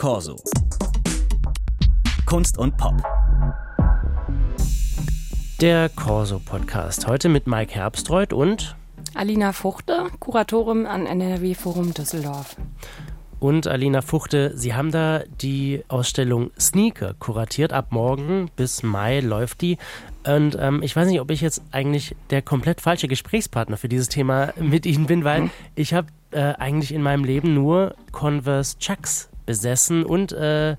Corso. Kunst und Pop. Der Corso Podcast. Heute mit Mike Herbstreuth und Alina Fuchte, Kuratorin an NRW Forum Düsseldorf. Und Alina Fuchte, Sie haben da die Ausstellung Sneaker kuratiert. Ab morgen bis Mai läuft die. Und ähm, ich weiß nicht, ob ich jetzt eigentlich der komplett falsche Gesprächspartner für dieses Thema mit Ihnen bin, weil mhm. ich habe äh, eigentlich in meinem Leben nur Converse Chucks besessen und äh,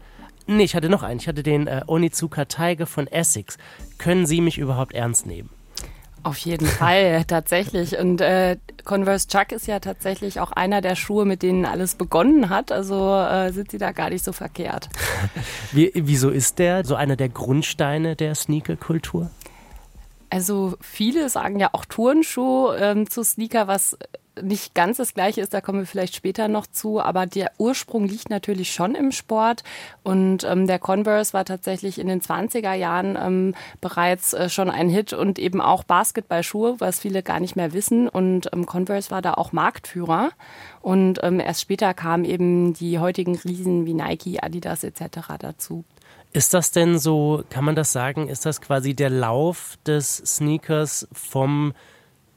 nee, ich hatte noch einen. Ich hatte den äh, Onizuka Tiger von Essex. Können Sie mich überhaupt ernst nehmen? Auf jeden Fall, tatsächlich. Und äh, Converse Chuck ist ja tatsächlich auch einer der Schuhe, mit denen alles begonnen hat. Also äh, sind sie da gar nicht so verkehrt. Wie, wieso ist der so einer der Grundsteine der Sneaker-Kultur? Also viele sagen ja auch Turnschuh ähm, zu Sneaker, was nicht ganz das gleiche ist, da kommen wir vielleicht später noch zu, aber der Ursprung liegt natürlich schon im Sport und ähm, der Converse war tatsächlich in den 20er Jahren ähm, bereits äh, schon ein Hit und eben auch Basketballschuhe, was viele gar nicht mehr wissen und ähm, Converse war da auch Marktführer und ähm, erst später kamen eben die heutigen Riesen wie Nike, Adidas etc. dazu. Ist das denn so, kann man das sagen, ist das quasi der Lauf des Sneakers vom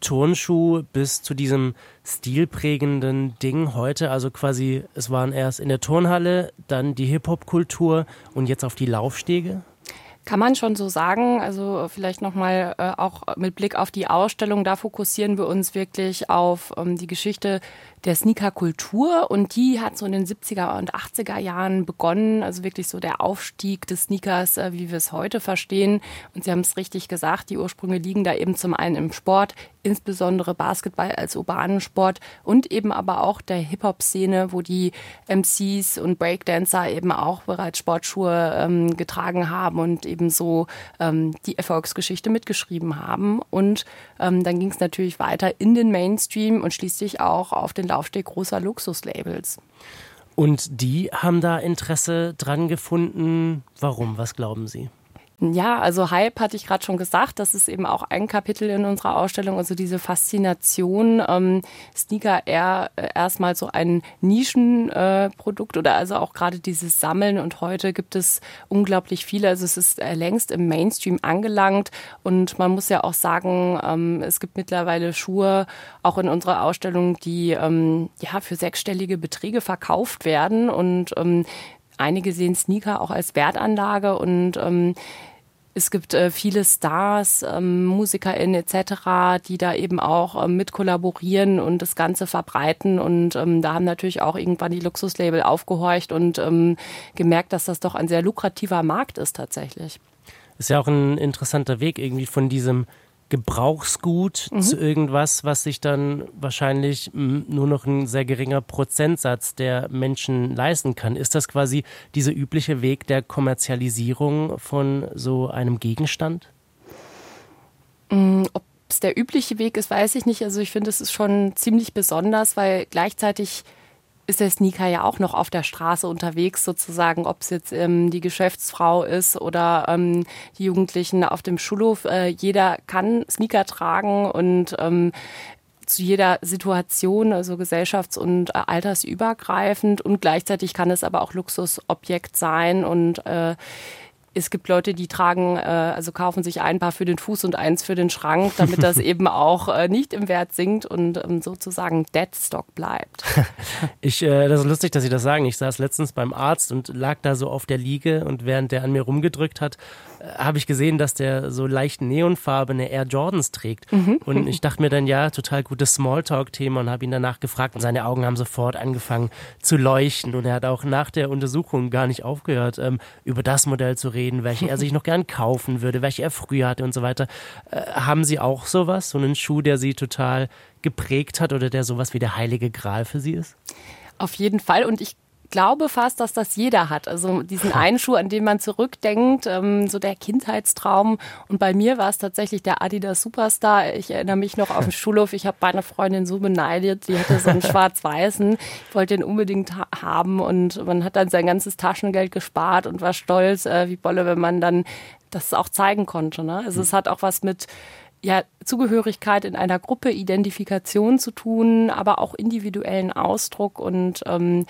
Turnschuh bis zu diesem stilprägenden Ding heute. Also quasi, es waren erst in der Turnhalle, dann die Hip-Hop-Kultur und jetzt auf die Laufstege? Kann man schon so sagen. Also vielleicht nochmal äh, auch mit Blick auf die Ausstellung, da fokussieren wir uns wirklich auf ähm, die Geschichte der Sneaker-Kultur und die hat so in den 70er und 80er Jahren begonnen, also wirklich so der Aufstieg des Sneakers, äh, wie wir es heute verstehen. Und Sie haben es richtig gesagt, die Ursprünge liegen da eben zum einen im Sport, insbesondere Basketball als urbanen Sport und eben aber auch der Hip-Hop-Szene, wo die MCs und Breakdancer eben auch bereits Sportschuhe ähm, getragen haben und eben so ähm, die Erfolgsgeschichte mitgeschrieben haben. Und ähm, dann ging es natürlich weiter in den Mainstream und schließlich auch auf den Laufsteg großer Luxuslabels. Und die haben da Interesse dran gefunden. Warum? Was glauben Sie? Ja, also Hype hatte ich gerade schon gesagt. Das ist eben auch ein Kapitel in unserer Ausstellung. Also diese Faszination, ähm, Sneaker eher äh, erstmal so ein Nischenprodukt äh, oder also auch gerade dieses Sammeln. Und heute gibt es unglaublich viele. Also es ist äh, längst im Mainstream angelangt. Und man muss ja auch sagen, ähm, es gibt mittlerweile Schuhe auch in unserer Ausstellung, die ähm, ja für sechsstellige Beträge verkauft werden. Und ähm, Einige sehen Sneaker auch als Wertanlage und ähm, es gibt äh, viele Stars, ähm, MusikerInnen etc., die da eben auch ähm, mit kollaborieren und das Ganze verbreiten. Und ähm, da haben natürlich auch irgendwann die Luxuslabel aufgehorcht und ähm, gemerkt, dass das doch ein sehr lukrativer Markt ist tatsächlich. Ist ja auch ein interessanter Weg irgendwie von diesem Gebrauchsgut mhm. zu irgendwas, was sich dann wahrscheinlich nur noch ein sehr geringer Prozentsatz der Menschen leisten kann. Ist das quasi dieser übliche Weg der Kommerzialisierung von so einem Gegenstand? Mm, ob es der übliche Weg ist, weiß ich nicht. Also ich finde, es ist schon ziemlich besonders, weil gleichzeitig ist der Sneaker ja auch noch auf der Straße unterwegs, sozusagen, ob es jetzt ähm, die Geschäftsfrau ist oder ähm, die Jugendlichen auf dem Schulhof. Äh, jeder kann Sneaker tragen und ähm, zu jeder Situation, also gesellschafts- und äh, altersübergreifend und gleichzeitig kann es aber auch Luxusobjekt sein und äh, es gibt Leute, die tragen, äh, also kaufen sich ein Paar für den Fuß und eins für den Schrank, damit das eben auch äh, nicht im Wert sinkt und ähm, sozusagen Deadstock bleibt. Ich, äh, das ist lustig, dass Sie das sagen. Ich saß letztens beim Arzt und lag da so auf der Liege und während der an mir rumgedrückt hat, habe ich gesehen, dass der so leicht neonfarbene Air Jordans trägt. Mhm. Und ich dachte mir dann, ja, total gutes Smalltalk-Thema und habe ihn danach gefragt. Und seine Augen haben sofort angefangen zu leuchten. Und er hat auch nach der Untersuchung gar nicht aufgehört, ähm, über das Modell zu reden, welche er sich noch gern kaufen würde, welche er früher hatte und so weiter. Äh, haben Sie auch sowas, so einen Schuh, der Sie total geprägt hat oder der sowas wie der heilige Gral für Sie ist? Auf jeden Fall. Und ich glaube fast, dass das jeder hat. Also diesen einen Schuh, an den man zurückdenkt, ähm, so der Kindheitstraum. Und bei mir war es tatsächlich der Adidas Superstar. Ich erinnere mich noch auf dem Schulhof. Ich habe meine Freundin so beneidet. Die hatte so einen schwarz-weißen. Ich wollte den unbedingt ha haben. Und man hat dann sein ganzes Taschengeld gespart und war stolz, äh, wie Bolle, wenn man dann das auch zeigen konnte. Ne? Also es hat auch was mit ja, Zugehörigkeit in einer Gruppe, Identifikation zu tun, aber auch individuellen Ausdruck und ähm,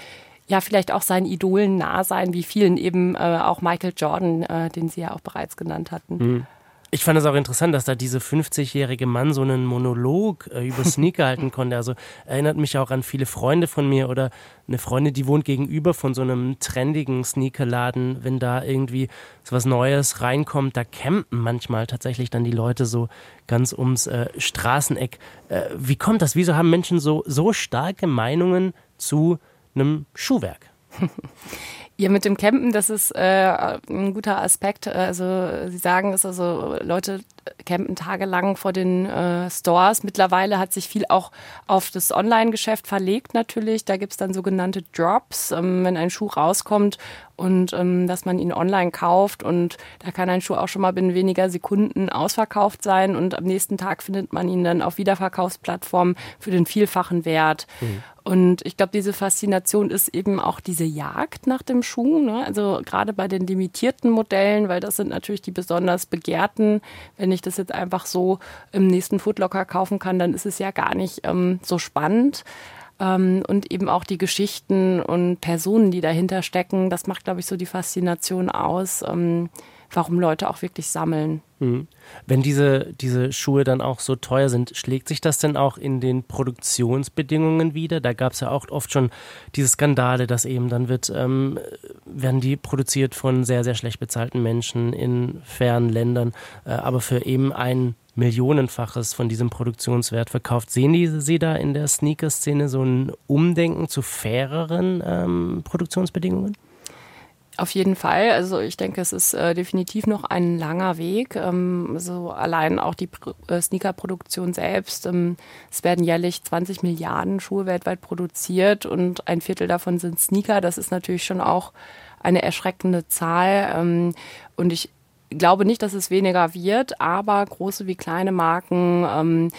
ja, vielleicht auch seinen Idolen nah sein, wie vielen eben äh, auch Michael Jordan, äh, den Sie ja auch bereits genannt hatten. Mhm. Ich fand es auch interessant, dass da dieser 50-jährige Mann so einen Monolog äh, über Sneaker halten konnte. Also erinnert mich auch an viele Freunde von mir oder eine Freundin, die wohnt gegenüber von so einem trendigen Sneakerladen. Wenn da irgendwie so was Neues reinkommt, da campen manchmal tatsächlich dann die Leute so ganz ums äh, Straßeneck. Äh, wie kommt das? Wieso haben Menschen so, so starke Meinungen zu einem Schuhwerk? Ja, mit dem Campen, das ist äh, ein guter Aspekt. Also Sie sagen es, also Leute campen tagelang vor den äh, Stores. Mittlerweile hat sich viel auch auf das Online-Geschäft verlegt natürlich. Da gibt's dann sogenannte Drops, ähm, wenn ein Schuh rauskommt und ähm, dass man ihn online kauft und da kann ein Schuh auch schon mal binnen weniger Sekunden ausverkauft sein und am nächsten Tag findet man ihn dann auf Wiederverkaufsplattformen für den vielfachen Wert. Mhm. Und ich glaube, diese Faszination ist eben auch diese Jagd nach dem Schuh. Ne? Also gerade bei den limitierten Modellen, weil das sind natürlich die besonders begehrten. Wenn ich das jetzt einfach so im nächsten Foodlocker kaufen kann, dann ist es ja gar nicht ähm, so spannend. Ähm, und eben auch die Geschichten und Personen, die dahinter stecken, das macht, glaube ich, so die Faszination aus, ähm, warum Leute auch wirklich sammeln. Mhm. Wenn diese, diese Schuhe dann auch so teuer sind, schlägt sich das denn auch in den Produktionsbedingungen wieder? Da gab es ja auch oft schon diese Skandale, dass eben dann wird, ähm, werden die produziert von sehr, sehr schlecht bezahlten Menschen in fernen Ländern, äh, aber für eben ein Millionenfaches von diesem Produktionswert verkauft. Sehen die, Sie da in der Sneaker-Szene so ein Umdenken zu faireren ähm, Produktionsbedingungen? Auf jeden Fall. Also ich denke, es ist äh, definitiv noch ein langer Weg. Ähm, also allein auch die äh, Sneaker-Produktion selbst. Ähm, es werden jährlich 20 Milliarden Schuhe weltweit produziert und ein Viertel davon sind Sneaker. Das ist natürlich schon auch eine erschreckende Zahl. Ähm, und ich glaube nicht, dass es weniger wird, aber große wie kleine Marken ähm,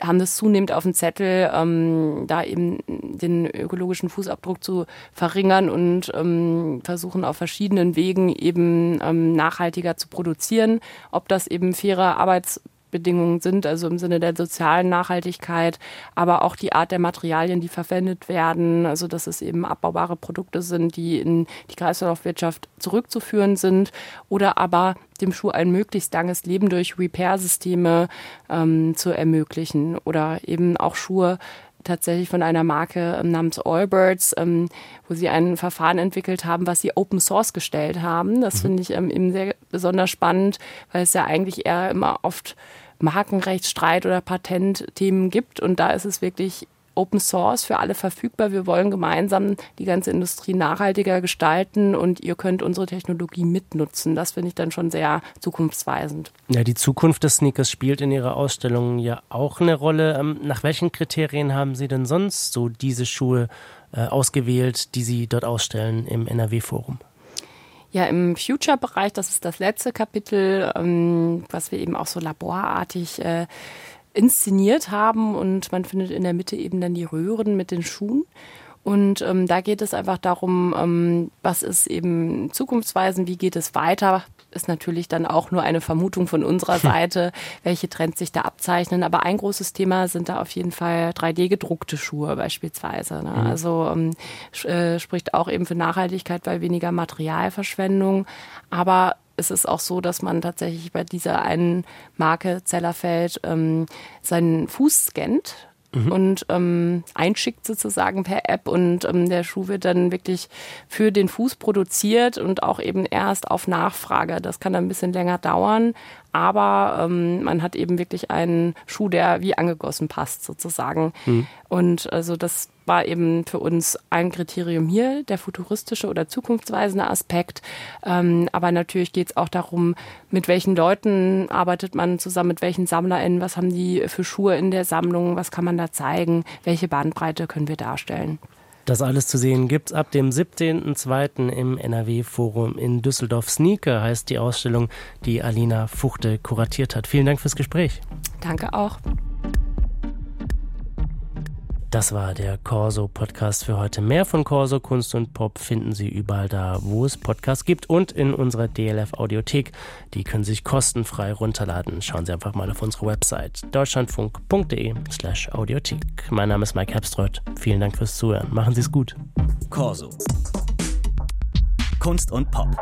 haben das zunehmend auf dem Zettel, ähm, da eben den ökologischen Fußabdruck zu verringern und ähm, versuchen auf verschiedenen Wegen eben ähm, nachhaltiger zu produzieren. Ob das eben faire Arbeits Bedingungen sind, also im Sinne der sozialen Nachhaltigkeit, aber auch die Art der Materialien, die verwendet werden, also dass es eben abbaubare Produkte sind, die in die Kreislaufwirtschaft zurückzuführen sind oder aber dem Schuh ein möglichst langes Leben durch Repair-Systeme ähm, zu ermöglichen oder eben auch Schuhe tatsächlich von einer Marke ähm, namens Allbirds, ähm, wo sie ein Verfahren entwickelt haben, was sie Open Source gestellt haben. Das mhm. finde ich ähm, eben sehr besonders spannend, weil es ja eigentlich eher immer oft Markenrechtsstreit oder Patentthemen gibt. Und da ist es wirklich Open Source für alle verfügbar. Wir wollen gemeinsam die ganze Industrie nachhaltiger gestalten und ihr könnt unsere Technologie mitnutzen. Das finde ich dann schon sehr zukunftsweisend. Ja, die Zukunft des Sneakers spielt in Ihrer Ausstellung ja auch eine Rolle. Ähm, nach welchen Kriterien haben Sie denn sonst so diese Schuhe äh, ausgewählt, die Sie dort ausstellen im NRW-Forum? Ja, im Future-Bereich, das ist das letzte Kapitel, ähm, was wir eben auch so laborartig äh, inszeniert haben. Und man findet in der Mitte eben dann die Röhren mit den Schuhen. Und ähm, da geht es einfach darum, ähm, was ist eben zukunftsweisend, wie geht es weiter. Ist natürlich dann auch nur eine Vermutung von unserer Seite, welche Trends sich da abzeichnen. Aber ein großes Thema sind da auf jeden Fall 3D-gedruckte Schuhe beispielsweise. Ne? Mhm. Also ähm, äh, spricht auch eben für Nachhaltigkeit bei weniger Materialverschwendung. Aber es ist auch so, dass man tatsächlich bei dieser einen Marke Zellerfeld ähm, seinen Fuß scannt mhm. und ähm, einschickt sozusagen per App und ähm, der Schuh wird dann wirklich für den Fuß produziert und auch eben erst auf Nachfrage. Das kann dann ein bisschen länger dauern, aber ähm, man hat eben wirklich einen Schuh, der wie angegossen passt sozusagen. Mhm. Und also das war eben für uns ein Kriterium hier, der futuristische oder zukunftsweisende Aspekt. Ähm, aber natürlich geht es auch darum, mit welchen Leuten arbeitet man zusammen, mit welchen SammlerInnen, was haben die für Schuhe in der Sammlung, was kann man da zeigen, welche Bandbreite können wir darstellen. Das alles zu sehen gibt es ab dem 17.02. im NRW-Forum in Düsseldorf. Sneaker heißt die Ausstellung, die Alina Fuchte kuratiert hat. Vielen Dank fürs Gespräch. Danke auch. Das war der Corso Podcast für heute. Mehr von Corso Kunst und Pop finden Sie überall da, wo es Podcasts gibt und in unserer DLF Audiothek. Die können Sie sich kostenfrei runterladen. Schauen Sie einfach mal auf unsere Website deutschlandfunk.de/slash Audiothek. Mein Name ist Mike Herbstreuth. Vielen Dank fürs Zuhören. Machen Sie es gut. Corso. Kunst und Pop.